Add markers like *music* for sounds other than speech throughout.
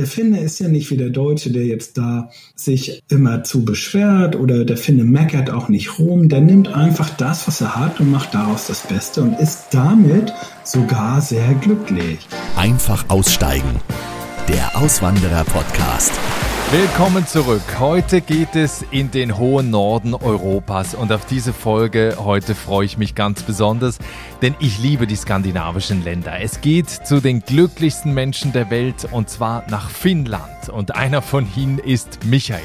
der Finne ist ja nicht wie der Deutsche, der jetzt da sich immer zu beschwert oder der Finne meckert auch nicht rum. Der nimmt einfach das, was er hat und macht daraus das Beste und ist damit sogar sehr glücklich. Einfach aussteigen. Der Auswanderer-Podcast. Willkommen zurück. Heute geht es in den hohen Norden Europas und auf diese Folge heute freue ich mich ganz besonders, denn ich liebe die skandinavischen Länder. Es geht zu den glücklichsten Menschen der Welt und zwar nach Finnland und einer von ihnen ist Michael.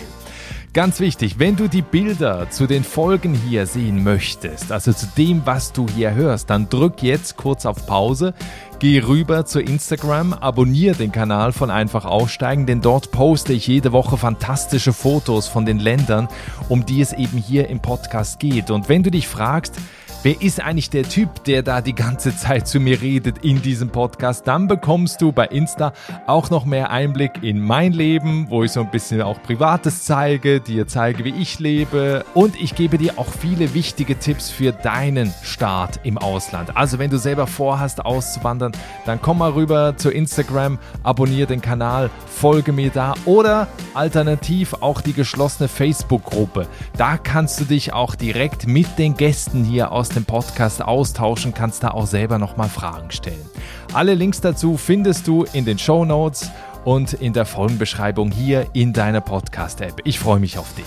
Ganz wichtig, wenn du die Bilder zu den Folgen hier sehen möchtest, also zu dem, was du hier hörst, dann drück jetzt kurz auf Pause, geh rüber zu Instagram, abonniere den Kanal von Einfach Aussteigen, denn dort poste ich jede Woche fantastische Fotos von den Ländern, um die es eben hier im Podcast geht. Und wenn du dich fragst, Wer ist eigentlich der Typ, der da die ganze Zeit zu mir redet in diesem Podcast? Dann bekommst du bei Insta auch noch mehr Einblick in mein Leben, wo ich so ein bisschen auch Privates zeige, dir zeige, wie ich lebe und ich gebe dir auch viele wichtige Tipps für deinen Start im Ausland. Also wenn du selber vorhast auszuwandern, dann komm mal rüber zu Instagram, abonniere den Kanal, folge mir da oder alternativ auch die geschlossene Facebook-Gruppe. Da kannst du dich auch direkt mit den Gästen hier aus dem Podcast austauschen, kannst da auch selber nochmal Fragen stellen. Alle Links dazu findest du in den Show Notes und in der Folgenbeschreibung hier in deiner Podcast-App. Ich freue mich auf dich.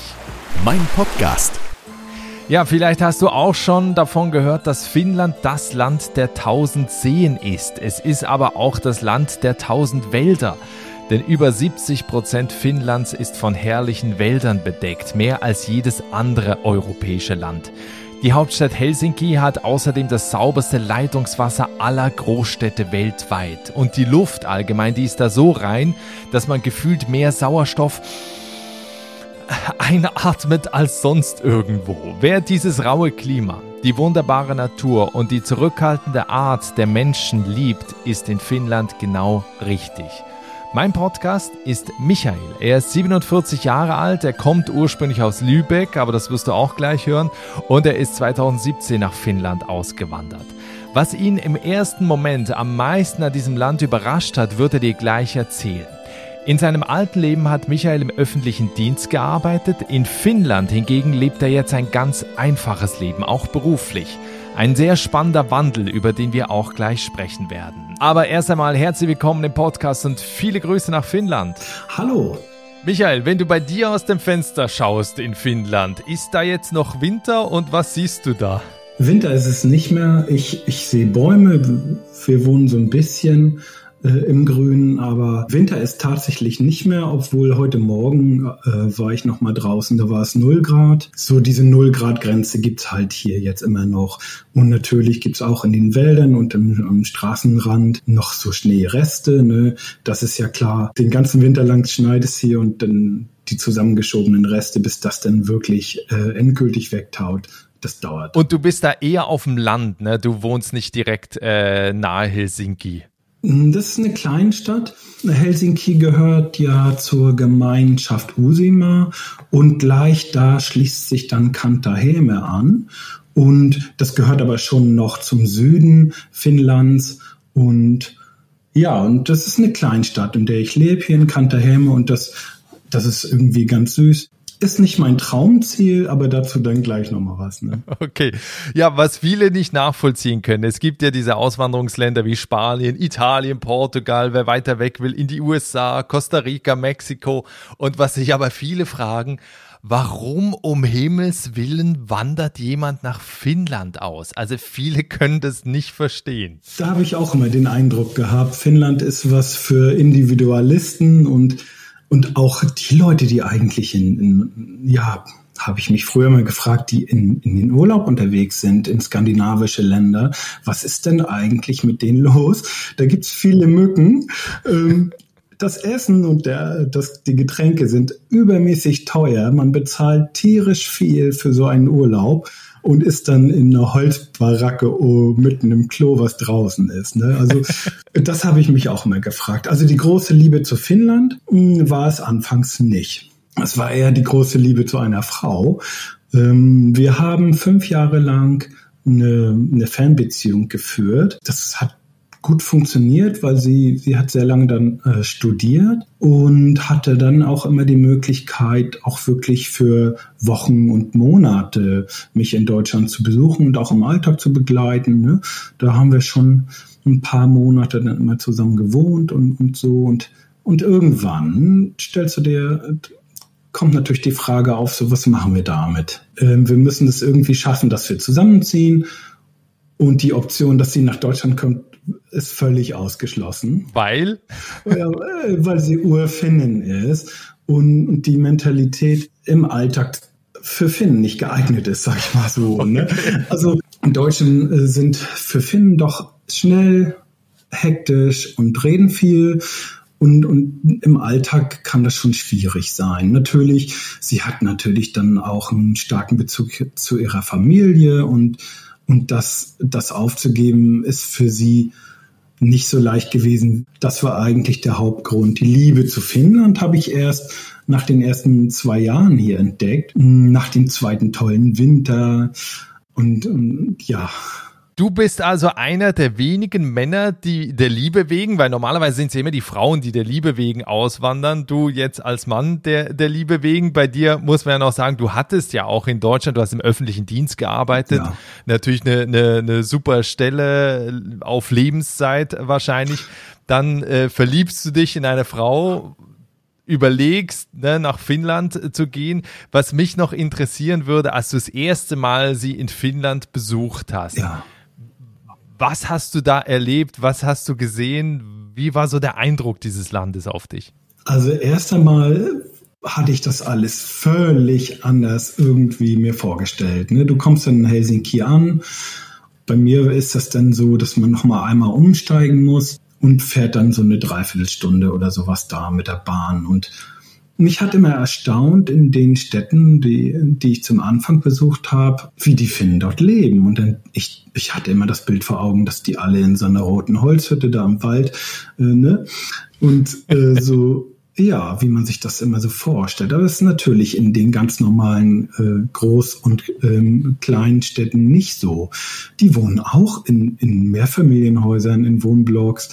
Mein Podcast. Ja, vielleicht hast du auch schon davon gehört, dass Finnland das Land der tausend Seen ist. Es ist aber auch das Land der tausend Wälder. Denn über 70 Prozent Finnlands ist von herrlichen Wäldern bedeckt, mehr als jedes andere europäische Land. Die Hauptstadt Helsinki hat außerdem das sauberste Leitungswasser aller Großstädte weltweit. Und die Luft allgemein, die ist da so rein, dass man gefühlt mehr Sauerstoff einatmet als sonst irgendwo. Wer dieses raue Klima, die wunderbare Natur und die zurückhaltende Art der Menschen liebt, ist in Finnland genau richtig. Mein Podcast ist Michael. Er ist 47 Jahre alt, er kommt ursprünglich aus Lübeck, aber das wirst du auch gleich hören, und er ist 2017 nach Finnland ausgewandert. Was ihn im ersten Moment am meisten an diesem Land überrascht hat, wird er dir gleich erzählen. In seinem alten Leben hat Michael im öffentlichen Dienst gearbeitet, in Finnland hingegen lebt er jetzt ein ganz einfaches Leben, auch beruflich. Ein sehr spannender Wandel, über den wir auch gleich sprechen werden. Aber erst einmal herzlich willkommen im Podcast und viele Grüße nach Finnland. Hallo. Michael, wenn du bei dir aus dem Fenster schaust in Finnland, ist da jetzt noch Winter und was siehst du da? Winter ist es nicht mehr. Ich, ich sehe Bäume. Wir wohnen so ein bisschen äh, im Grünen, aber Winter ist tatsächlich nicht mehr, obwohl heute Morgen äh, war ich noch mal draußen, da war es 0 Grad. So diese 0 Grad Grenze gibt's halt hier jetzt immer noch. Und natürlich gibt's auch in den Wäldern und im, am Straßenrand noch so Schneereste. Ne? Das ist ja klar. Den ganzen Winter lang schneit es hier und dann die zusammengeschobenen Reste, bis das dann wirklich äh, endgültig wegtaut. Das dauert. Und du bist da eher auf dem Land, ne? Du wohnst nicht direkt äh, nahe Helsinki. Hm, das ist eine Kleinstadt. Helsinki gehört ja zur Gemeinschaft Usima und gleich da schließt sich dann Kantaheme an. Und das gehört aber schon noch zum Süden Finnlands. Und ja, und das ist eine Kleinstadt, in der ich lebe, hier in Kantaheme. Und das, das ist irgendwie ganz süß. Ist nicht mein Traumziel, aber dazu dann gleich nochmal was. Ne? *laughs* Okay. Ja, was viele nicht nachvollziehen können. Es gibt ja diese Auswanderungsländer wie Spanien, Italien, Portugal, wer weiter weg will, in die USA, Costa Rica, Mexiko. Und was sich aber viele fragen, warum um Himmels Willen wandert jemand nach Finnland aus? Also viele können das nicht verstehen. Da habe ich auch immer den Eindruck gehabt, Finnland ist was für Individualisten und und auch die Leute, die eigentlich in, in ja, habe ich mich früher mal gefragt, die in, in den Urlaub unterwegs sind, in skandinavische Länder, was ist denn eigentlich mit denen los? Da gibt's viele Mücken. Ähm, das Essen und der, das, die Getränke sind übermäßig teuer. Man bezahlt tierisch viel für so einen Urlaub und ist dann in einer Holzbaracke oh, mitten im Klo, was draußen ist. Ne? Also *laughs* das habe ich mich auch immer gefragt. Also die große Liebe zu Finnland mh, hm, war es anfangs nicht. Es war eher die große Liebe zu einer Frau. Ähm, wir haben fünf Jahre lang eine, eine Fernbeziehung geführt. Das hat gut funktioniert, weil sie, sie hat sehr lange dann äh, studiert und hatte dann auch immer die Möglichkeit, auch wirklich für Wochen und Monate mich in Deutschland zu besuchen und auch im Alltag zu begleiten. Ne? Da haben wir schon ein paar Monate dann immer zusammen gewohnt und, und so und und irgendwann stellst du dir, kommt natürlich die Frage auf, so was machen wir damit? Ähm, wir müssen es irgendwie schaffen, dass wir zusammenziehen. Und die Option, dass sie nach Deutschland kommt, ist völlig ausgeschlossen. Weil? Ja, weil sie Urfinnin ist und die Mentalität im Alltag für Finnen nicht geeignet ist, sag ich mal so. Ne? Also Deutschen äh, sind für Finnen doch schnell, hektisch und reden viel und, und im Alltag kann das schon schwierig sein. Natürlich, sie hat natürlich dann auch einen starken Bezug zu ihrer Familie und, und das, das aufzugeben ist für sie nicht so leicht gewesen. Das war eigentlich der Hauptgrund. Die Liebe zu Finnland habe ich erst nach den ersten zwei Jahren hier entdeckt. Nach dem zweiten tollen Winter. Und, und ja, Du bist also einer der wenigen Männer, die der Liebe wegen, weil normalerweise sind es immer die Frauen, die der Liebe wegen auswandern. Du jetzt als Mann der, der Liebe wegen. Bei dir muss man ja noch sagen, du hattest ja auch in Deutschland, du hast im öffentlichen Dienst gearbeitet. Ja. Natürlich eine, eine, eine super Stelle auf Lebenszeit wahrscheinlich. Dann äh, verliebst du dich in eine Frau, überlegst, ne, nach Finnland zu gehen. Was mich noch interessieren würde, als du das erste Mal sie in Finnland besucht hast. Ja. Was hast du da erlebt? Was hast du gesehen? Wie war so der Eindruck dieses Landes auf dich? Also erst einmal hatte ich das alles völlig anders irgendwie mir vorgestellt. Ne? Du kommst dann in Helsinki an. Bei mir ist das dann so, dass man noch mal einmal umsteigen muss und fährt dann so eine Dreiviertelstunde oder sowas da mit der Bahn. Und mich hat immer erstaunt in den Städten, die, die ich zum Anfang besucht habe, wie die Finnen dort leben. Und dann, ich, ich hatte immer das Bild vor Augen, dass die alle in so einer roten Holzhütte da im Wald, äh, ne? Und äh, *laughs* so, ja, wie man sich das immer so vorstellt. Aber es ist natürlich in den ganz normalen äh, Groß- und ähm, kleinen Städten nicht so. Die wohnen auch in, in Mehrfamilienhäusern, in Wohnblocks.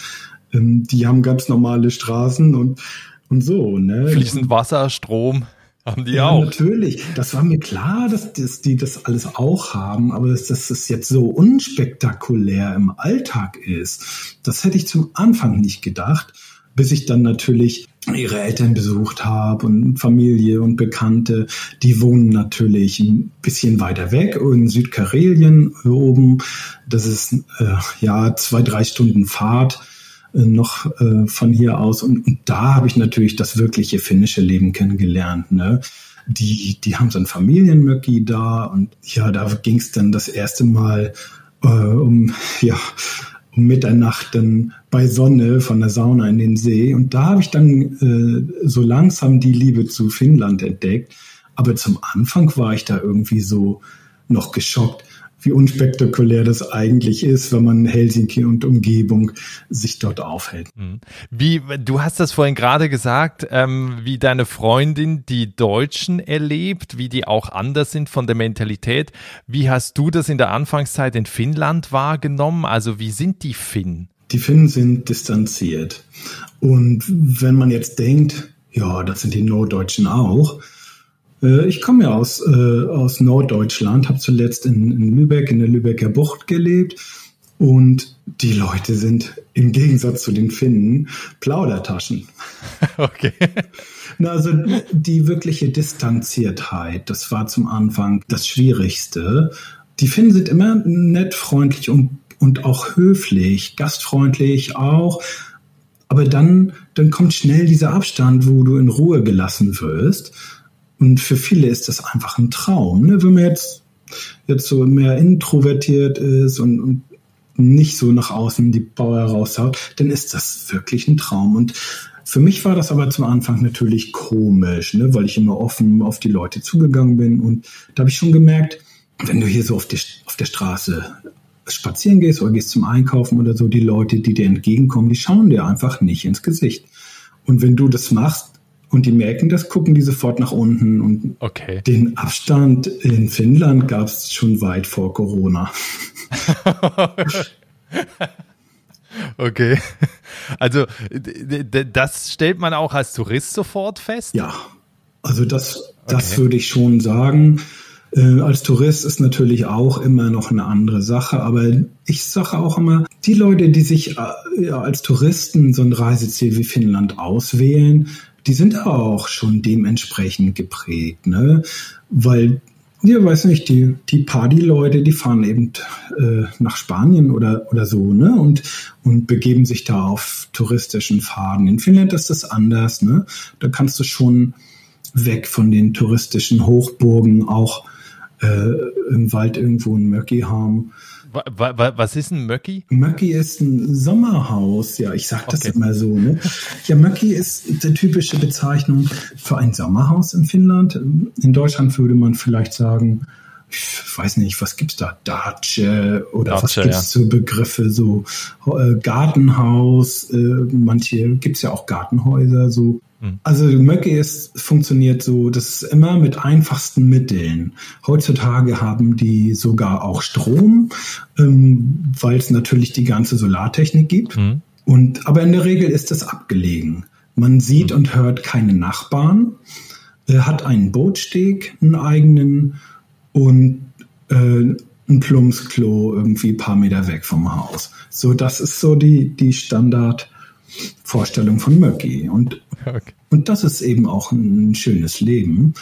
Ähm, die haben ganz normale Straßen und und so, ne? Fließend Wasser, Strom. Haben die ja, auch. Natürlich. Das war mir klar, dass, dass die das alles auch haben, aber dass, dass das jetzt so unspektakulär im Alltag ist, das hätte ich zum Anfang nicht gedacht, bis ich dann natürlich ihre Eltern besucht habe und Familie und Bekannte, die wohnen natürlich ein bisschen weiter weg in Südkarelien oben. Das ist äh, ja zwei, drei Stunden Fahrt noch äh, von hier aus. Und, und da habe ich natürlich das wirkliche finnische Leben kennengelernt. Ne? Die, die haben so ein Familienmöcki da und ja, da ging es dann das erste Mal äh, um, *laughs* ja, um Mitternacht dann bei Sonne von der Sauna in den See. Und da habe ich dann äh, so langsam die Liebe zu Finnland entdeckt. Aber zum Anfang war ich da irgendwie so noch geschockt wie unspektakulär das eigentlich ist, wenn man Helsinki und Umgebung sich dort aufhält. Mhm. Wie, du hast das vorhin gerade gesagt, ähm, wie deine Freundin die Deutschen erlebt, wie die auch anders sind von der Mentalität. Wie hast du das in der Anfangszeit in Finnland wahrgenommen? Also wie sind die Finnen? Die Finnen sind distanziert. Und wenn man jetzt denkt, ja, das sind die Norddeutschen auch, ich komme ja aus, äh, aus Norddeutschland, habe zuletzt in, in Lübeck, in der Lübecker Bucht gelebt. Und die Leute sind im Gegensatz zu den Finnen Plaudertaschen. *laughs* Okay. Na, also die wirkliche Distanziertheit, das war zum Anfang das Schwierigste. Die Finnen sind immer nett, freundlich und, und auch höflich, gastfreundlich auch. Aber dann, dann kommt schnell dieser Abstand, wo du in Ruhe gelassen wirst. Und für viele ist das einfach ein Traum. Ne? Wenn man jetzt, jetzt so mehr introvertiert ist und, und nicht so nach außen die Bauer raushaut, dann ist das wirklich ein Traum. Und für mich war das aber zum Anfang natürlich komisch, ne? weil ich immer offen auf die Leute zugegangen bin. Und da habe ich schon gemerkt, wenn du hier so auf, die, auf der Straße spazieren gehst oder gehst zum Einkaufen oder so, die Leute, die dir entgegenkommen, die schauen dir einfach nicht ins Gesicht. Und wenn du das machst, und die merken das, gucken die sofort nach unten. Und okay. den Abstand in Finnland gab es schon weit vor Corona. *laughs* Okay. Also das stellt man auch als Tourist sofort fest? Ja, also das, das okay. würde ich schon sagen. Äh, als Tourist ist natürlich auch immer noch eine andere Sache, aber ich sage auch immer, die Leute, die sich äh, als Touristen so ein Reiseziel wie Finnland auswählen, die sind auch schon dementsprechend geprägt, ne? Weil ja, weiß nicht, die, die Party-Leute, die fahren eben äh, nach Spanien oder, oder so, ne? Und, und begeben sich da auf touristischen Faden. In Finnland ist das anders, ne? Da kannst du schon weg von den touristischen Hochburgen auch äh, im Wald irgendwo ein Möcki haben. Was ist ein Möcki? Möcki ist ein Sommerhaus. Ja, ich sag das okay. immer so. Ne? Ja, Möcki ist die typische Bezeichnung für ein Sommerhaus in Finnland. In Deutschland würde man vielleicht sagen, ich weiß nicht, was gibt's da? Dace oder Dace, was gibt's ja. so Begriffe, so äh, Gartenhaus, äh, manche gibt's ja auch Gartenhäuser, so. Also Möcke ist, funktioniert so, das ist immer mit einfachsten Mitteln. Heutzutage haben die sogar auch Strom, ähm, weil es natürlich die ganze Solartechnik gibt. Mhm. Und, aber in der Regel ist es abgelegen. Man sieht mhm. und hört keine Nachbarn, äh, hat einen Bootsteg, einen eigenen und äh, ein Plumpsklo irgendwie ein paar Meter weg vom Haus. So, das ist so die, die Standard- Vorstellung von Möcki. Und, okay. und das ist eben auch ein schönes Leben.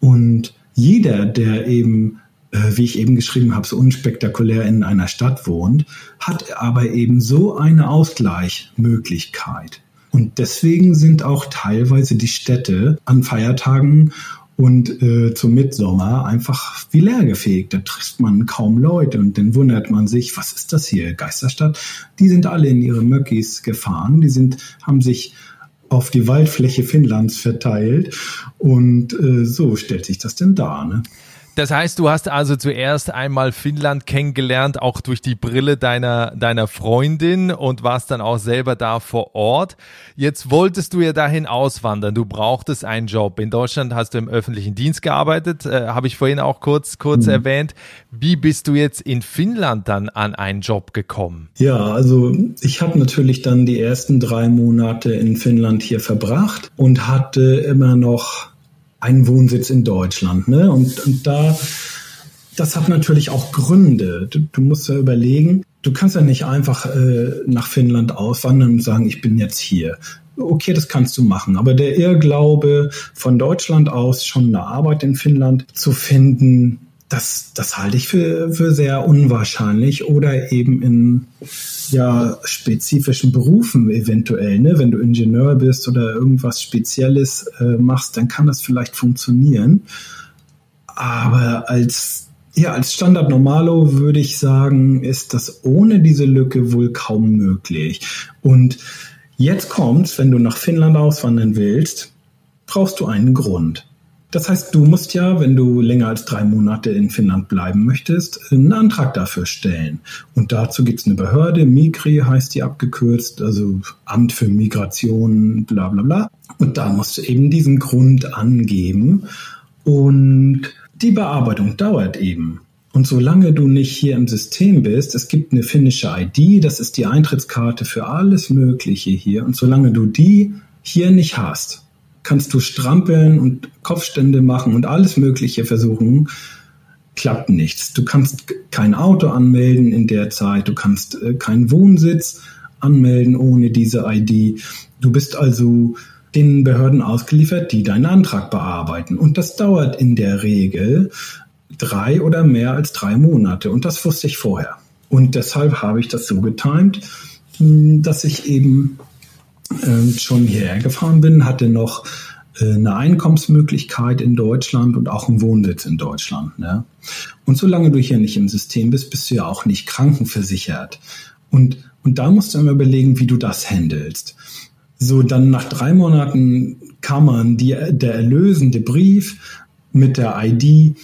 Und jeder, der eben, äh, wie ich eben geschrieben habe, so unspektakulär in einer Stadt wohnt, hat aber eben so eine Ausgleichmöglichkeit. Und deswegen sind auch teilweise die Städte an Feiertagen und äh, zum Mitsommer einfach wie leergefegt. Da trifft man kaum Leute und dann wundert man sich, was ist das hier, Geisterstadt? Die sind alle in ihre Möckis gefahren, die sind, haben sich auf die Waldfläche Finnlands verteilt und äh, so stellt sich das denn dar. Ne? Das heißt, du hast also zuerst einmal Finnland kennengelernt, auch durch die Brille deiner, deiner Freundin und warst dann auch selber da vor Ort. Jetzt wolltest du ja dahin auswandern. Du brauchtest einen Job. In Deutschland hast du im öffentlichen Dienst gearbeitet, äh, habe ich vorhin auch kurz, kurz mhm. erwähnt. Wie bist du jetzt in Finnland dann an einen Job gekommen? Ja, also ich habe natürlich dann die ersten drei Monate in Finnland hier verbracht und hatte immer noch einen Wohnsitz in Deutschland. Ne? Und, und da, das hat natürlich auch Gründe. Du, du musst ja überlegen, du kannst ja nicht einfach äh, nach Finnland auswandern und sagen, ich bin jetzt hier. Okay, das kannst du machen. Aber der Irrglaube, von Deutschland aus schon eine Arbeit in Finnland zu finden, das, das halte ich für, für sehr unwahrscheinlich oder eben in ja, spezifischen Berufen eventuell. Ne? Wenn du Ingenieur bist oder irgendwas Spezielles äh, machst, dann kann das vielleicht funktionieren. Aber als, ja, als Standard Normalo würde ich sagen, ist das ohne diese Lücke wohl kaum möglich. Und jetzt kommt's, wenn du nach Finnland auswandern willst, brauchst du einen Grund. Das heißt, du musst ja, wenn du länger als drei Monate in Finnland bleiben möchtest, einen Antrag dafür stellen. Und dazu gibt es eine Behörde, Migri heißt die abgekürzt, also Amt für Migration, bla bla bla. Und da musst du eben diesen Grund angeben. Und die Bearbeitung dauert eben. Und solange du nicht hier im System bist, es gibt eine finnische ID, das ist die Eintrittskarte für alles Mögliche hier. Und solange du die hier nicht hast, kannst du strampeln und Kopfstände machen und alles Mögliche versuchen, klappt nichts. Du kannst kein Auto anmelden in der Zeit, du kannst äh, keinen Wohnsitz anmelden ohne diese ID. Du bist also den Behörden ausgeliefert, die deinen Antrag bearbeiten. Und das dauert in der Regel drei oder mehr als drei Monate. Und das wusste ich vorher. Und deshalb habe ich das so getimt, dass ich eben äh, schon hierher gefahren bin, hatte noch äh, eine Einkommensmöglichkeit in Deutschland und auch einen Wohnsitz in Deutschland. Ne? Und solange du hier nicht im System bist, bist du ja auch nicht krankenversichert. Und, und da musst du immer überlegen, wie du das handelst. So, dann nach drei Monaten kam man die, der erlösende Brief mit der ID,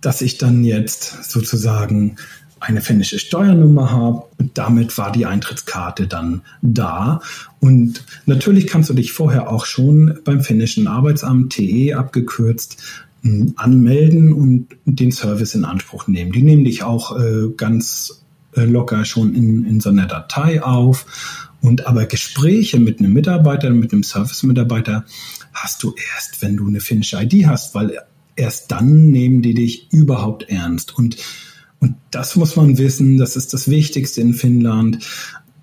dass ich dann jetzt sozusagen eine finnische Steuernummer habe und damit war die Eintrittskarte dann da. Und natürlich kannst du dich vorher auch schon beim finnischen Arbeitsamt TE abgekürzt hm, anmelden und den Service in Anspruch nehmen. Die nehmen dich auch äh, ganz äh, locker schon in, in so einer Datei auf. Und aber Gespräche mit einem Mitarbeiter, mit einem Service-Mitarbeiter hast du erst, wenn du eine finnische ID hast, weil erst dann nehmen die dich überhaupt ernst. Und, und das muss man wissen, das ist das Wichtigste in Finnland.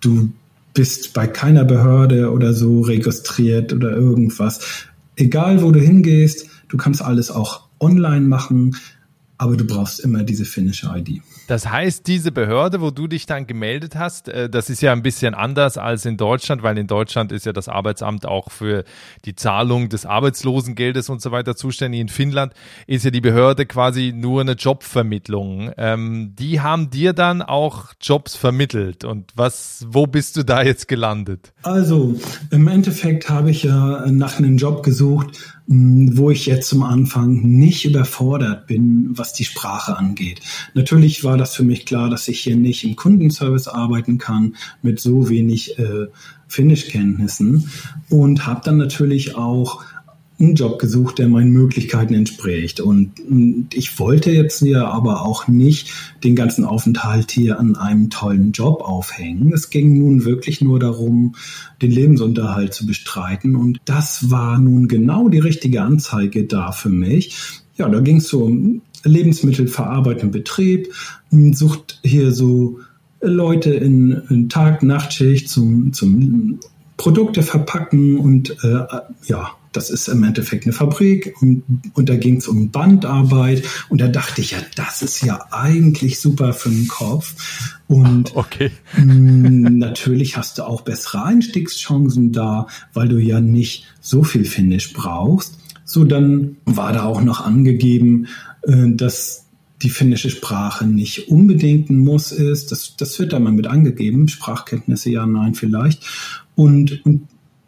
Du bist bei keiner Behörde oder so registriert oder irgendwas. Egal wo du hingehst, du kannst alles auch online machen aber du brauchst immer diese finnische ID. Das heißt, diese Behörde, wo du dich dann gemeldet hast, äh, das ist ja ein bisschen anders als in Deutschland, weil in Deutschland ist ja das Arbeitsamt auch für die Zahlung des Arbeitslosengeldes und so weiter zuständig. In Finnland ist ja die Behörde quasi nur eine Jobvermittlung. Ähm, die haben dir dann auch Jobs vermittelt. Und was, wo bist du da jetzt gelandet? Also, im Endeffekt habe ich ja nach einem Job gesucht, wo ich jetzt zum Anfang nicht überfordert bin, was die Sprache angeht. Natürlich war das für mich klar, dass ich hier nicht im Kundenservice arbeiten kann mit so wenig äh, Finnischkenntnissen und habe dann natürlich auch einen Job gesucht, der meinen Möglichkeiten entspricht. Und, ich wollte jetzt hier aber auch nicht den ganzen Aufenthalt hier an einem tollen Job aufhängen. Es ging nun wirklich nur darum, den Lebensunterhalt zu bestreiten. Und das war nun genau die richtige Anzeige da für mich. Ja, da ging es so um Lebensmittelverarbeitenden Betrieb, sucht hier so Leute in, in Tag-Nachtschicht zum, zum Produkte verpacken und äh, ja, das ist im Endeffekt eine Fabrik und, und da ging es um Bandarbeit und da dachte ich ja, das ist ja eigentlich super für den Kopf. Und *laughs* okay. mh, mm, natürlich hast du auch bessere Einstiegschancen da, weil du ja nicht so viel Finish brauchst. So, dann war da auch noch angegeben, äh, dass die finnische Sprache nicht unbedingt ein Muss ist. Das, das wird da mal mit angegeben. Sprachkenntnisse ja, nein, vielleicht. Und, und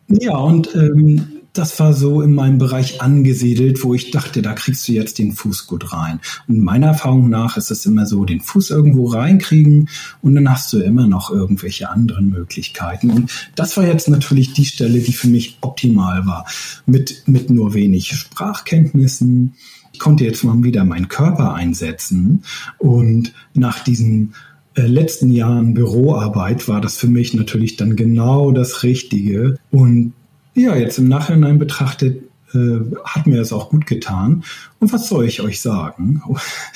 ja, und ähm, das war so in meinem Bereich angesiedelt, wo ich dachte, da kriegst du jetzt den Fuß gut rein. Und meiner Erfahrung nach ist es immer so, den Fuß irgendwo reinkriegen und dann hast du immer noch irgendwelche anderen Möglichkeiten. Und das war jetzt natürlich die Stelle, die für mich optimal war. Mit, mit nur wenig Sprachkenntnissen. Ich konnte jetzt mal wieder meinen Körper einsetzen und nach diesen äh, letzten Jahren Büroarbeit war das für mich natürlich dann genau das Richtige. Und ja, jetzt im Nachhinein betrachtet, äh, hat mir das auch gut getan. Und was soll ich euch sagen?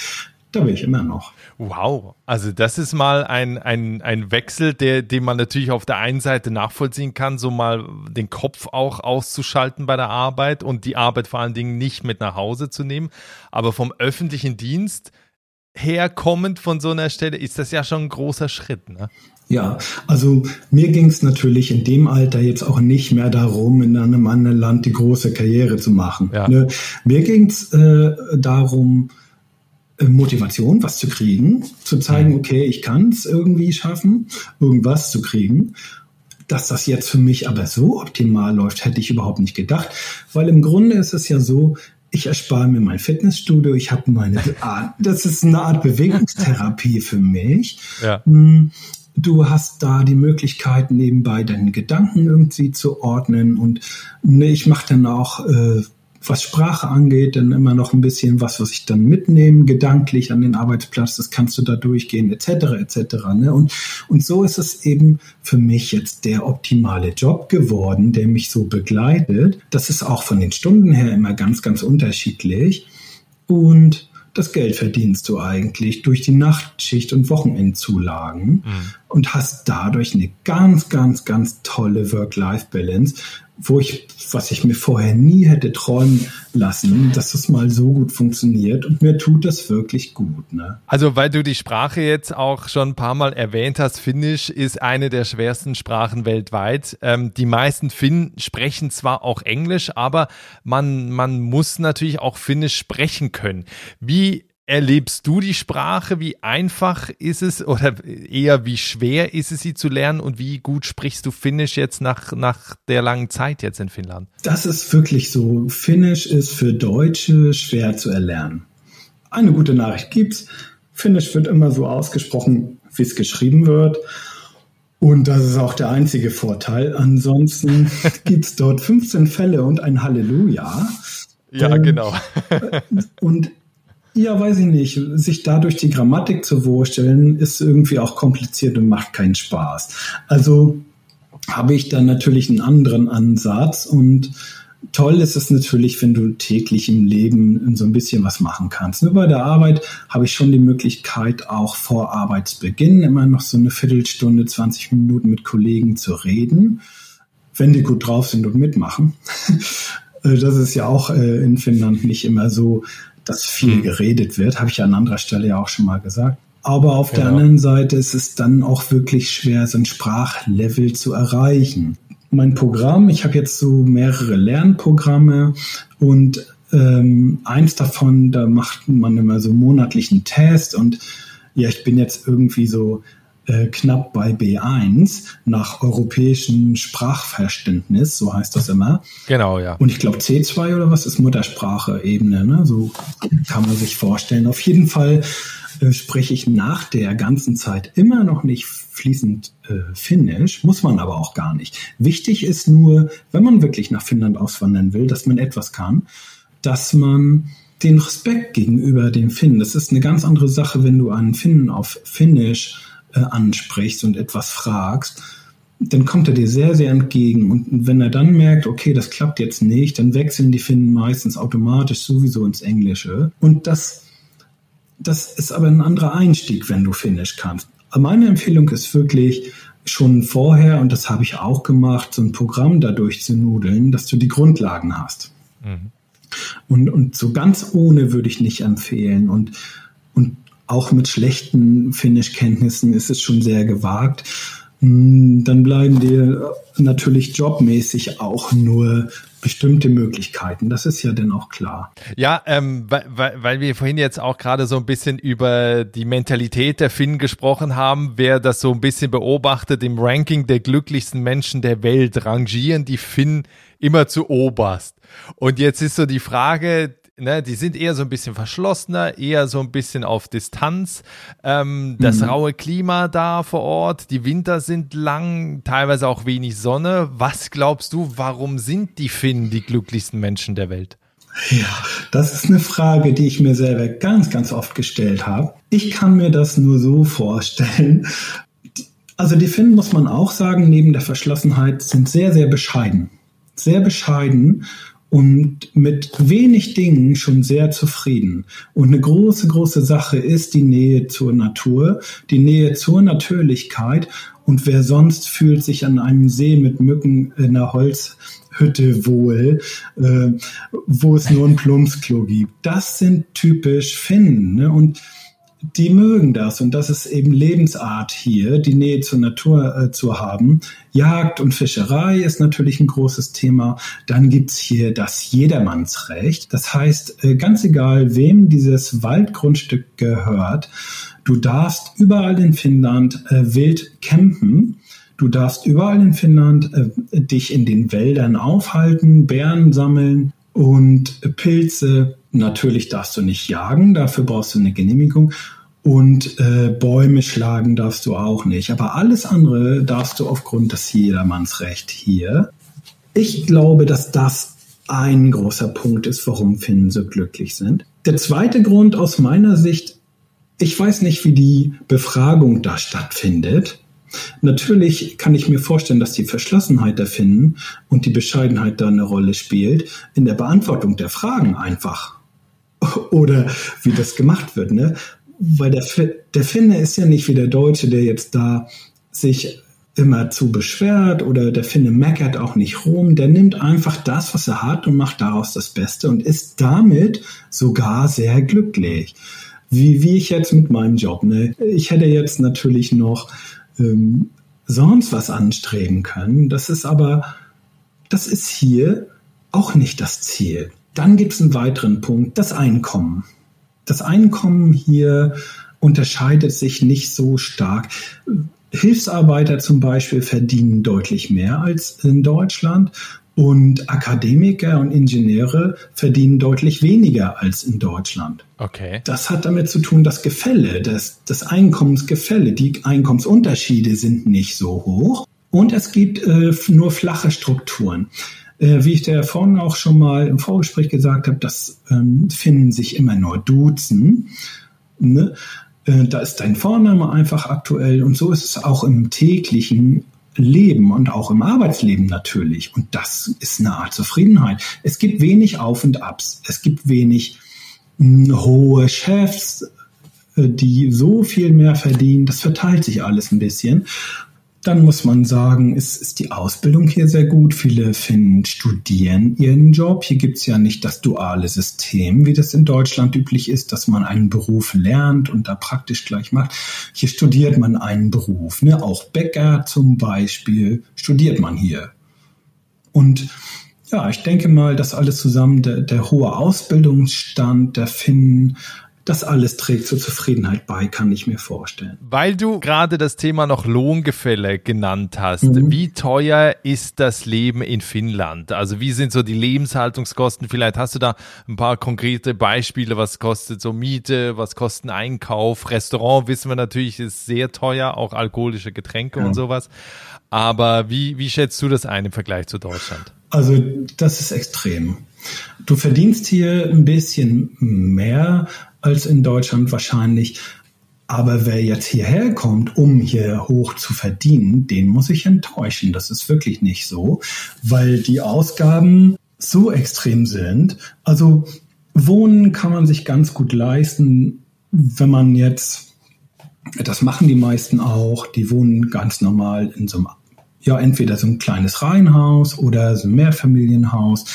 *laughs* da bin ich immer noch. Wow, also das ist mal ein, ein, ein Wechsel, der, den man natürlich auf der einen Seite nachvollziehen kann, so mal den Kopf auch auszuschalten bei der Arbeit und die Arbeit vor allen Dingen nicht mit nach Hause zu nehmen. Aber vom öffentlichen Dienst herkommend von so einer Stelle ist das ja schon ein großer Schritt. Ne? Ja, also mir ging es natürlich in dem Alter jetzt auch nicht mehr darum, in einem anderen Land die große Karriere zu machen. Ja. Ne? Mir ging es äh, darum, äh, Motivation, was zu kriegen, zu zeigen, mhm. okay, ich kann es irgendwie schaffen, irgendwas zu kriegen. Dass das jetzt für mich aber so optimal läuft, hätte ich überhaupt nicht gedacht, weil im Grunde ist es ja so, ich erspare mir mein Fitnessstudio, ich habe meine Art, *laughs* das ist eine Art Bewegungstherapie für mich. Ja. Du hast da die Möglichkeit, nebenbei deine Gedanken irgendwie zu ordnen. Und ne, ich mache dann auch, äh, was Sprache angeht, dann immer noch ein bisschen was, was ich dann mitnehme, gedanklich an den Arbeitsplatz. Das kannst du da durchgehen, etc. etc. Ne? Und, und so ist es eben für mich jetzt der optimale Job geworden, der mich so begleitet. Das ist auch von den Stunden her immer ganz, ganz unterschiedlich. Und das Geld verdienst du eigentlich durch die Nachtschicht und Wochenendzulagen mhm. und hast dadurch eine ganz, ganz, ganz tolle Work-Life-Balance, wo ich, was ich mir vorher nie hätte träumen lassen, dass das mal so gut funktioniert und mir tut das wirklich gut. Ne? Also weil du die Sprache jetzt auch schon ein paar Mal erwähnt hast, Finnisch ist eine der schwersten Sprachen weltweit. Ähm, die meisten Finnen sprechen zwar auch Englisch, aber man, man muss natürlich auch Finnisch sprechen können. Wie erlebst du die Sprache? Wie einfach ist es oder eher wie schwer ist es, sie zu lernen und wie gut sprichst du Finnisch jetzt nach, nach der langen Zeit jetzt in Finnland? Das ist wirklich so. Finnisch ist für Deutsche schwer zu erlernen. Eine gute Nachricht gibt's. Finnisch wird immer so ausgesprochen, wie es geschrieben wird. Und das ist auch der einzige Vorteil. Ansonsten *laughs* gibt's dort 15 Fälle und ein Halleluja. Ja, genau. und Ja, weiß ich nicht. Sich dadurch die Grammatik zu wursteln, ist irgendwie auch kompliziert und macht keinen Spaß. Also habe ich da natürlich einen anderen Ansatz und toll ist es natürlich, wenn du täglich im Leben so ein bisschen was machen kannst. Nur bei der Arbeit habe ich schon die Möglichkeit, auch vor Arbeitsbeginn immer noch so eine Viertelstunde, 20 Minuten mit Kollegen zu reden, wenn die gut drauf sind und mitmachen. *laughs* Das ist ja auch äh, in Finnland nicht immer so, dass viel hm. geredet wird, habe ich ja an anderer Stelle ja auch schon mal gesagt. Aber auf genau. der anderen Seite ist es dann auch wirklich schwer, so ein Sprachlevel zu erreichen mein Programm. Ich habe jetzt so mehrere Lernprogramme und ähm, eins davon, da macht man immer so monatlichen Test und ja, ich bin jetzt irgendwie so äh, knapp bei B1 nach europäischem Sprachverständnis, so heißt das immer. Genau, ja. Und ich glaube C2 oder was ist Muttersprache-Ebene, ne? So kann man sich vorstellen. Auf jeden Fall äh, spreche ich nach der ganzen Zeit immer noch nicht fließend äh, Finnisch, muss man aber auch gar nicht. Wichtig ist nur, wenn man wirklich nach Finnland auswandern will, dass man etwas kann, dass man den Respekt gegenüber den Finnen, das ist eine ganz andere Sache, wenn du einen Finnen auf Finnisch äh, ansprichst und etwas fragst, dann kommt er dir sehr, sehr entgegen. Und wenn er dann merkt, okay, das klappt jetzt nicht, dann wechseln die Finnen meistens automatisch sowieso ins Englische. Und das das ist aber ein anderer Einstieg, wenn du Finnisch kannst. Meine Empfehlung ist wirklich schon vorher, und das habe ich auch gemacht, so ein Programm dadurch zu nudeln, dass du die Grundlagen hast. Mhm. Und, und so ganz ohne würde ich nicht empfehlen. Und, und auch mit schlechten Finnischkenntnissen ist es schon sehr gewagt. Hm, dann bleiben dir natürlich jobmäßig auch nur bestimmte Möglichkeiten. Das ist ja dann auch klar. Ja, ähm, weil, weil wir vorhin jetzt auch gerade so ein bisschen über die Mentalität der Finnen gesprochen haben. Wer das so ein bisschen beobachtet, im Ranking der glücklichsten Menschen der Welt rangieren die Finnen immer zu oberst. Und jetzt ist so die Frage, ne, die sind eher so ein bisschen verschlossener, eher so ein bisschen auf Distanz. Ähm, das mhm. raue Klima da vor Ort, die Winter sind lang, teilweise auch wenig Sonne. Was glaubst du, warum sind die Finnen die glücklichsten Menschen der Welt? Ja, das ist eine Frage, die ich mir selber ganz, ganz oft gestellt habe. Ich kann mir das nur so vorstellen. Also die Finnen, muss man auch sagen, neben der Verschlossenheit sind sehr, sehr bescheiden. Sehr bescheiden und mit wenig Dingen schon sehr zufrieden. Und eine große, große Sache ist die Nähe zur Natur, die Nähe zur Natürlichkeit. Und wer sonst fühlt sich an einem See mit Mücken in einer Holzhütte wohl, äh, wo es nur ein Plumpsklo gibt. Das sind typisch Finnen. Ne? Und die mögen das und das ist eben Lebensart hier, die Nähe zur Natur äh, zu haben. Jagd und Fischerei ist natürlich ein großes Thema. Dann gibt's hier das Jedermannsrecht. Das heißt, äh, ganz egal, wem dieses Waldgrundstück gehört, du darfst überall in Finnland äh, wild campen. Du darfst überall in Finnland äh, dich in den Wäldern aufhalten, Bären sammeln und Pilze Natürlich darfst du nicht jagen, dafür brauchst du eine Genehmigung. Und äh, Bäume schlagen darfst du auch nicht. Aber alles andere darfst du aufgrund des Jedermannsrecht hier. Ich glaube, dass das ein großer Punkt ist, warum Finnen so glücklich sind. Der zweite Grund aus meiner Sicht, ich weiß nicht, wie die Befragung da stattfindet. Natürlich kann ich mir vorstellen, dass die Verschlossenheit der Finnen und die Bescheidenheit da eine Rolle spielt in der Beantwortung der Fragen einfach. *laughs* Oder wie das gemacht wird, ne? Weil der, der Finne ist ja nicht wie der Deutsche, der jetzt da sich immer zu beschwert oder der Finne meckert auch nicht rum. Der nimmt einfach das, was er hat und macht daraus das Beste und ist damit sogar sehr glücklich. Wie, wie ich jetzt mit meinem Job. Ne? Ich hätte jetzt natürlich noch ähm, sonst was anstreben können. Das ist aber, das ist hier auch nicht das Ziel. Dann gibt es einen weiteren Punkt, das Einkommen das Einkommen hier unterscheidet sich nicht so stark. Hilfsarbeiter zum Beispiel verdienen deutlich mehr als in Deutschland und Akademiker und Ingenieure verdienen deutlich weniger als in Deutschland. Okay. Das hat damit zu tun, das Gefälle, das, das Einkommensgefälle, die Einkommensunterschiede sind nicht so hoch und es gibt äh, nur flache Strukturen. Äh, wie ich dir vorhin auch schon mal im Vorgespräch gesagt habe, dass ähm, Finnen sich immer nur duzen. Ne? Äh, da ist dein Vorname einfach aktuell und so ist es auch im täglichen Leben und auch im Arbeitsleben natürlich. Und das ist eine Art Zufriedenheit. Es gibt wenig Auf und Abs. Es gibt wenig mh, hm, hohe Chefs, äh, die so viel mehr verdienen. Das verteilt sich alles ein bisschen. Dann muss man sagen, ist, ist die Ausbildung hier sehr gut. Viele Finnen studieren ihren Job. Hier gibt's ja nicht das duale System, wie das in Deutschland üblich ist, dass man einen Beruf lernt und da praktisch gleich macht. Hier studiert man einen Beruf. Ne? Auch Bäcker zum Beispiel studiert man hier. Und ja, ich denke mal, dass alles zusammen, der, der hohe Ausbildungsstand der Finnen, das alles trägt zur Zufriedenheit bei, kann ich mir vorstellen. Weil du gerade das Thema noch Lohngefälle genannt hast, mhm. wie teuer ist das Leben in Finnland? Also wie sind so die Lebenshaltungskosten? Vielleicht hast du da ein paar konkrete Beispiele, was kostet so Miete, was kostet ein Einkauf, Restaurant wissen wir natürlich ist sehr teuer, auch alkoholische Getränke ja. und sowas. Aber wie, wie schätzt du das ein im Vergleich zu Deutschland? Also das ist extrem. Du verdienst hier ein bisschen mehr als in Deutschland wahrscheinlich. Aber wer jetzt hierher kommt, um hier hoch zu verdienen, den muss ich enttäuschen. Das ist wirklich nicht so, weil die Ausgaben so extrem sind. Also Wohnen kann man sich ganz gut leisten, wenn man jetzt, das machen die meisten auch, die wohnen ganz normal in so einem, ja, entweder so ein kleines Reihenhaus oder so ein Mehrfamilienhaus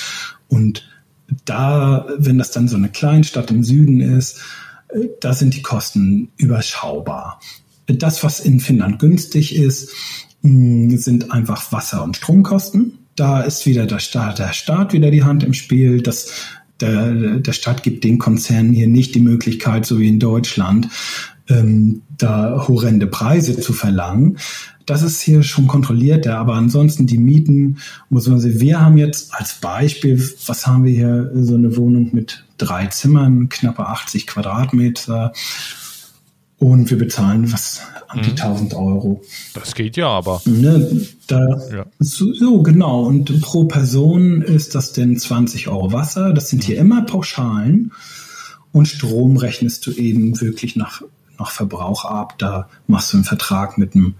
und da, wenn das dann so eine Kleinstadt im Süden ist, äh, da sind die Kosten überschaubar. Das, was in Finnland günstig ist, sind einfach Wasser- und Stromkosten. Da ist wieder der Staat, der Staat wieder die Hand im Spiel. Das, der, der Staat gibt den Konzernen hier nicht die Möglichkeit, so wie in Deutschland, ähm, da horrende Preise zu verlangen. Das ist hier schon kontrolliert, aber ansonsten die Mieten, muss man sehen, wir haben jetzt als Beispiel, was haben wir hier, so eine Wohnung mit drei Zimmern, knappe 80 Quadratmeter und wir bezahlen was an die 1000 mhm. Euro. Das geht ja aber. Ne, da, ja. So, so, genau. Und pro Person ist das denn 20 Euro Wasser. Das sind hier mhm. immer Pauschalen. Und Strom rechnest du eben wirklich nach, nach Verbrauch ab. Da machst du einen Vertrag mit dem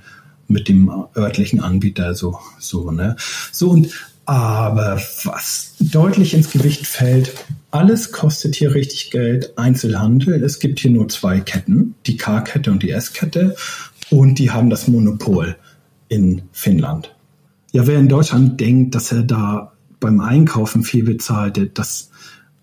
mit dem örtlichen Anbieter so, so, ne? So und aber was deutlich ins Gewicht fällt, alles kostet hier richtig Geld. Einzelhandel, es gibt hier nur zwei Ketten, die K-Kette und die S-Kette und die haben das Monopol in Finnland. Ja, wer in Deutschland denkt, dass er da beim Einkaufen viel bezahlt, das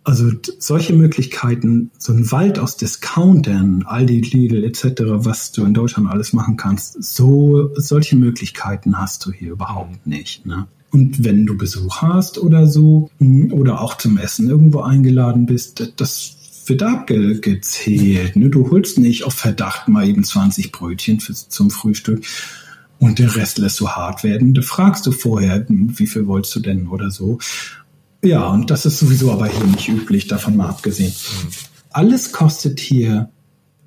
also solche Möglichkeiten, so ein Wald aus Discountern, Aldi, Lidl etc., was du in Deutschland alles machen kannst, so solche Möglichkeiten hast du hier überhaupt nicht. Ne? Und wenn du Besuch hast oder so, hm, oder auch zum Essen irgendwo eingeladen bist, das wird abgezählt. Ne? Du holst nicht auf Verdacht mal eben 20 Brötchen für, zum Frühstück und den Rest lässt du hart werden. Da fragst du vorher, hm, wie viel wolltest du denn oder so. Ja, und das ist sowieso aber hier nicht üblich, davon mal abgesehen. Mhm. Alles kostet hier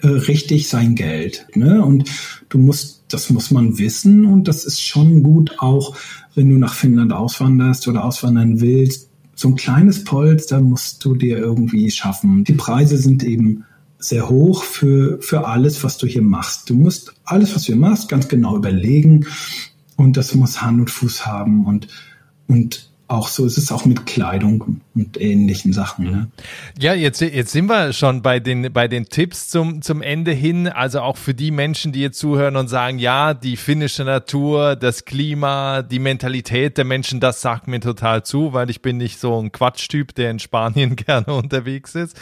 äh, richtig sein Geld. Ne? Und du musst, das muss man wissen und das ist schon gut, auch wenn du nach Finnland auswanderst oder auswandern willst. So ein kleines Polster musst du dir irgendwie schaffen. Die Preise sind eben sehr hoch für, für alles, was du hier machst. Du musst alles, was du hier machst, ganz genau überlegen und das muss Hand und Fuß haben und, und auch so ist es auch mit Kleidung und ähnlichen Sachen. Ne? Ja, jetzt, jetzt sind wir schon bei den, bei den Tipps zum, zum Ende hin. Also auch für die Menschen, die jetzt zuhören und sagen, ja, die finnische Natur, das Klima, die Mentalität der Menschen, das sagt mir total zu, weil ich bin nicht so ein Quatschtyp, der in Spanien *laughs* gerne unterwegs ist.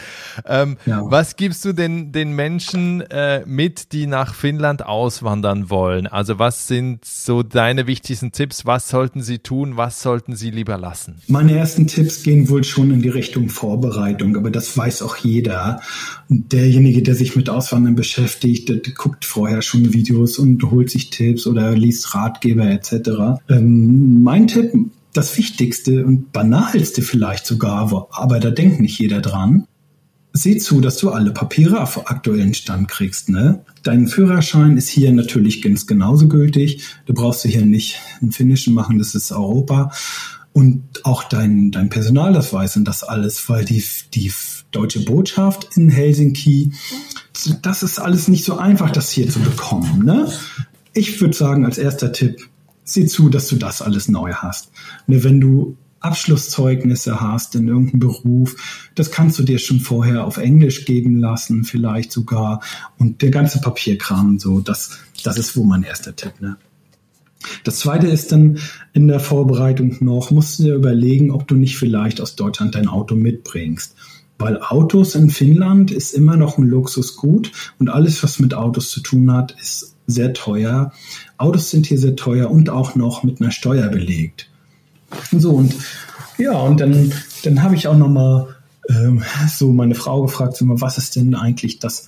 Ähm, ja. Was gibst du denn den Menschen äh, mit, die nach Finnland auswandern wollen? Also was sind so deine wichtigsten Tipps? Was sollten sie tun? Was sollten sie lieber lassen? Meine ersten Tipps gehen wohl schon in die Richtung Vorbereitung, aber das weiß auch jeder. Und derjenige, der sich mit Auswandern beschäftigt, der, der guckt vorher schon Videos und holt sich Tipps oder liest Ratgeber etc. Ähm, mein Tipp, das Wichtigste und Banalste vielleicht sogar, aber da denkt nicht jeder dran, Sieh zu, dass du alle Papiere auf aktuellen Stand kriegst. Ne? Dein Führerschein ist hier natürlich ganz genauso gültig. Du brauchst hier nicht einen finnischen machen, das ist Europa. Und auch dein, dein Personalausweis und das alles, weil die, die deutsche Botschaft in Helsinki, das ist alles nicht so einfach, das hier zu bekommen. Ne? Ich würde sagen, als erster Tipp, sieh zu, dass du das alles neu hast. Ne, wenn du Abschlusszeugnisse hast in irgendeinem Beruf, das kannst du dir schon vorher auf Englisch geben lassen, vielleicht sogar. Und der ganze Papierkram, so, das, das ist wohl mein erster Tipp, ne? Das zweite ist dann in der Vorbereitung noch, musst du dir überlegen, ob du nicht vielleicht aus Deutschland dein Auto mitbringst. Weil Autos in Finnland ist immer noch ein Luxusgut und alles, was mit Autos zu tun hat, ist sehr teuer. Autos sind hier sehr teuer und auch noch mit einer Steuer belegt. So und ja, und dann, dann habe ich auch noch mal ähm, so meine Frau gefragt, was ist denn eigentlich das,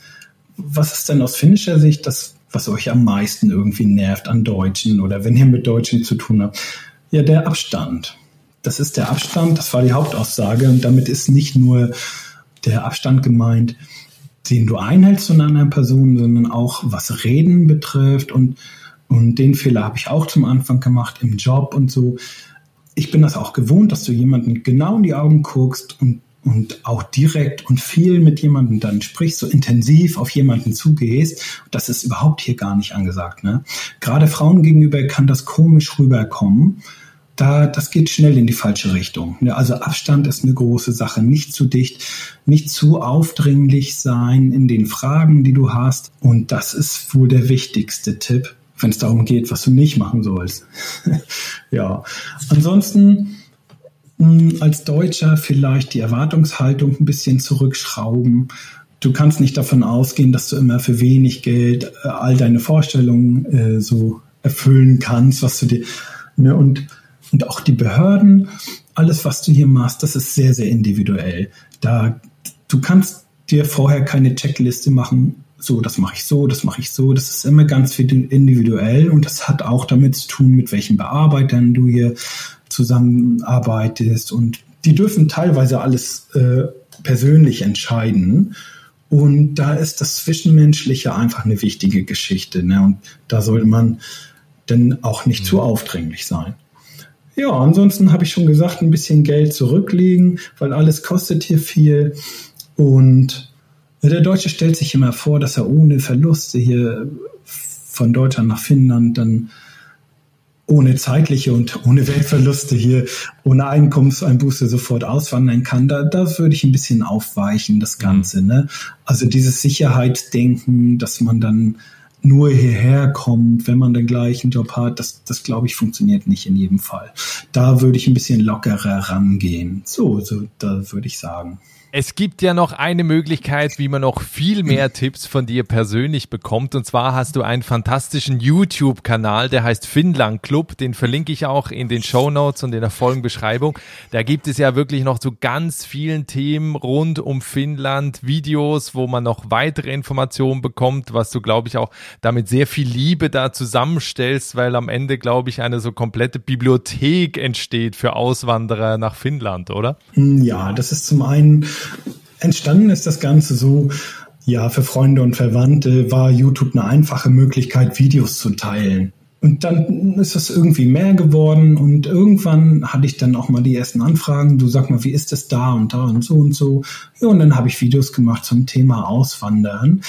was ist denn aus finnischer Sicht das, was euch am meisten irgendwie nervt an Deutschen oder wenn ihr mit Deutschen zu tun habt? Ja, der Abstand. Das ist der Abstand, das war die Hauptaussage und damit ist nicht nur der Abstand gemeint, den du einhältst von einer Person, sondern auch was Reden betrifft und, und den Fehler habe ich auch zum Anfang gemacht im Job und so. Ich bin das auch gewohnt, dass du jemanden genau in die Augen guckst und und auch direkt und viel mit jemandem dann sprichst, so intensiv auf jemanden zugehst, das ist überhaupt hier gar nicht angesagt. Ne? Gerade Frauen gegenüber kann das komisch rüberkommen. Da, das geht schnell in die falsche Richtung. Ne? Also Abstand ist eine große Sache. Nicht zu dicht, nicht zu aufdringlich sein in den Fragen, die du hast. Und das ist wohl der wichtigste Tipp, wenn es darum geht, was du nicht machen sollst. *laughs* ja. Ansonsten, als Deutscher vielleicht die Erwartungshaltung ein bisschen zurückschrauben. Du kannst nicht davon ausgehen, dass du immer für wenig Geld äh, all deine Vorstellungen äh, so erfüllen kannst, was du dir ne, und und auch die Behörden, alles was du hier machst, das ist sehr sehr individuell. Da du kannst dir vorher keine Checkliste machen. So, das mache ich so, das mache ich so. Das ist immer ganz individuell und das hat auch damit zu tun, mit welchen Bearbeitern du hier zusammenarbeitest und die dürfen teilweise alles äh, persönlich entscheiden. Und da ist das Zwischenmenschliche einfach eine wichtige Geschichte. Ne? Und da sollte man dann auch nicht mhm. zu aufdringlich sein. Ja, ansonsten habe ich schon gesagt, ein bisschen Geld zurücklegen, weil alles kostet hier viel. Und der Deutsche stellt sich immer vor, dass er ohne Verluste hier von Deutschland nach Finnland dann ohne zeitliche und ohne Weltverluste hier, ohne Einkommenseinbuße sofort auswandern kann, da, da würde ich ein bisschen aufweichen, das Ganze. Ne? Also dieses Sicherheitsdenken, dass man dann nur hierher kommt, wenn man den gleichen Job hat, das, das glaube ich funktioniert nicht in jedem Fall. Da würde ich ein bisschen lockerer rangehen. So, so, da würde ich sagen. Es gibt ja noch eine Möglichkeit, wie man noch viel mehr *clears throat* Tipps von dir persönlich bekommt. Und zwar hast du einen fantastischen YouTube-Kanal, der heißt Finnland Club. Den verlinke ich auch in den Show Notes und in der Folgenbeschreibung. Da gibt es ja wirklich noch zu ganz vielen Themen rund um Finnland, Videos, wo man noch weitere Informationen bekommt, was du, glaube ich, auch damit sehr viel Liebe da zusammenstellst, weil am Ende, glaube ich, eine so komplette Bibliothek entsteht für Auswanderer nach Finnland, oder? Ja, das ist zum einen Entstanden ist das Ganze so, ja, für Freunde und Verwandte war YouTube eine einfache Möglichkeit, Videos zu teilen. Und dann ist das irgendwie mehr geworden und irgendwann hatte ich dann auch mal die ersten Anfragen. Du sag mal, wie ist es da und da und so und so. Ja, und dann habe ich Videos gemacht zum Thema Auswandern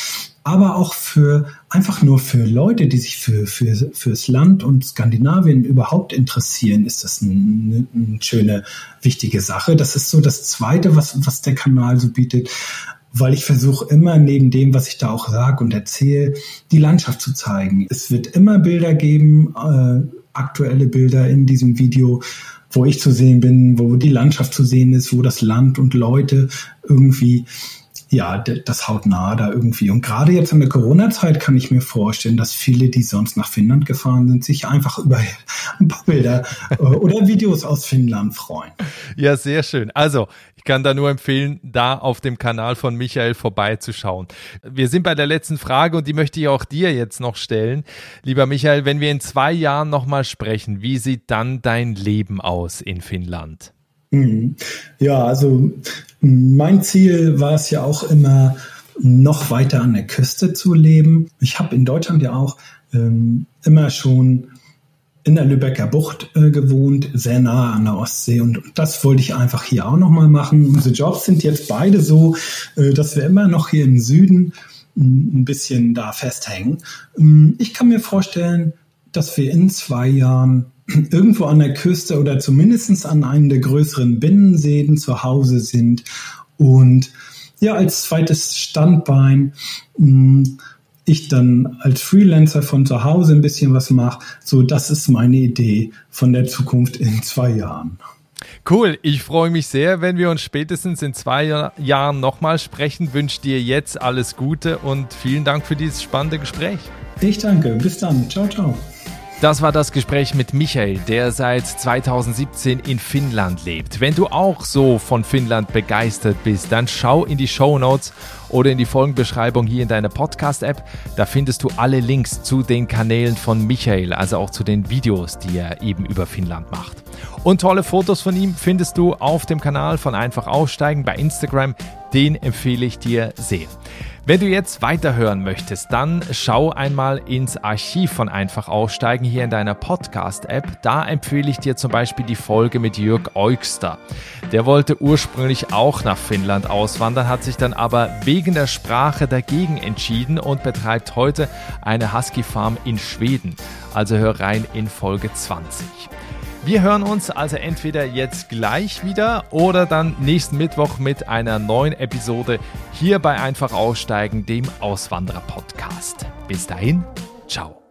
aber auch für einfach nur für Leute, die sich für, für fürs Land und Skandinavien überhaupt interessieren, ist das eine, eine schöne, wichtige Sache. Das ist so das Zweite, was, was der Kanal so bietet, weil ich versuche immer neben dem, was ich da auch sage und erzähle, die Landschaft zu zeigen. Es wird immer Bilder geben, äh, aktuelle Bilder in diesem Video, wo ich zu sehen bin, wo die Landschaft zu sehen ist, wo das Land und Leute irgendwie ja, das haut nahe da irgendwie. Und gerade jetzt in der Corona-Zeit kann ich mir vorstellen, dass viele, die sonst nach Finnland gefahren sind, sich einfach über *laughs* ein paar Bilder äh, oder Videos aus Finnland freuen. Ja, sehr schön. Also, ich kann da nur empfehlen, da auf dem Kanal von Michael vorbeizuschauen. Wir sind bei der letzten Frage und die möchte ich auch dir jetzt noch stellen. Lieber Michael, wenn wir in zwei Jahren nochmal sprechen, wie sieht dann dein Leben aus in Finnland? Mhm. Ja, also mein Ziel war es ja auch immer, noch weiter an der Küste zu leben. Ich habe in Deutschland ja auch ähm, immer schon in der Lübecker Bucht äh, gewohnt, sehr nah an der Ostsee und, und das wollte ich einfach hier auch nochmal machen. Unsere Jobs sind jetzt beide so, äh, dass wir immer noch hier im Süden ein bisschen da festhängen. Ähm, ich kann mir vorstellen, dass wir in zwei Jahren irgendwo an der Küste oder zumindest an einem der größeren Binnenseen zu Hause sind und ja, als zweites Standbein hm, ich dann als Freelancer von zu Hause ein bisschen was mache. So, das ist meine Idee von der Zukunft in zwei Jahren. Cool, ich freue mich sehr, wenn wir uns spätestens in zwei Jahren nochmal sprechen. Wünsche dir jetzt alles Gute und vielen Dank für dieses spannende Gespräch. Ich danke. Bis dann. Ciao, ciao. Das war das Gespräch mit Michael, der seit 2017 in Finnland lebt. Wenn du auch so von Finnland begeistert bist, dann schau in die Show Notes oder in die Folgenbeschreibung hier in deiner Podcast-App. Da findest du alle Links zu den Kanälen von Michael, also auch zu den Videos, die er eben über Finnland macht. Und tolle Fotos von ihm findest du auf dem Kanal von Einfach Aussteigen bei Instagram. Den empfehle ich dir sehr. Wenn du jetzt weiterhören möchtest, dann schau einmal ins Archiv von Einfach Aussteigen hier in deiner Podcast-App. Da empfehle ich dir zum Beispiel die Folge mit Jörg Eugster. Der wollte ursprünglich auch nach Finnland auswandern, hat sich dann aber wegen der Sprache dagegen entschieden und betreibt heute eine Husky-Farm in Schweden. Also hör rein in Folge 20. Wir hören uns also entweder jetzt gleich wieder oder dann nächsten Mittwoch mit einer neuen Episode hier bei Einfach Aussteigen, dem Auswanderer-Podcast. Bis dahin, ciao.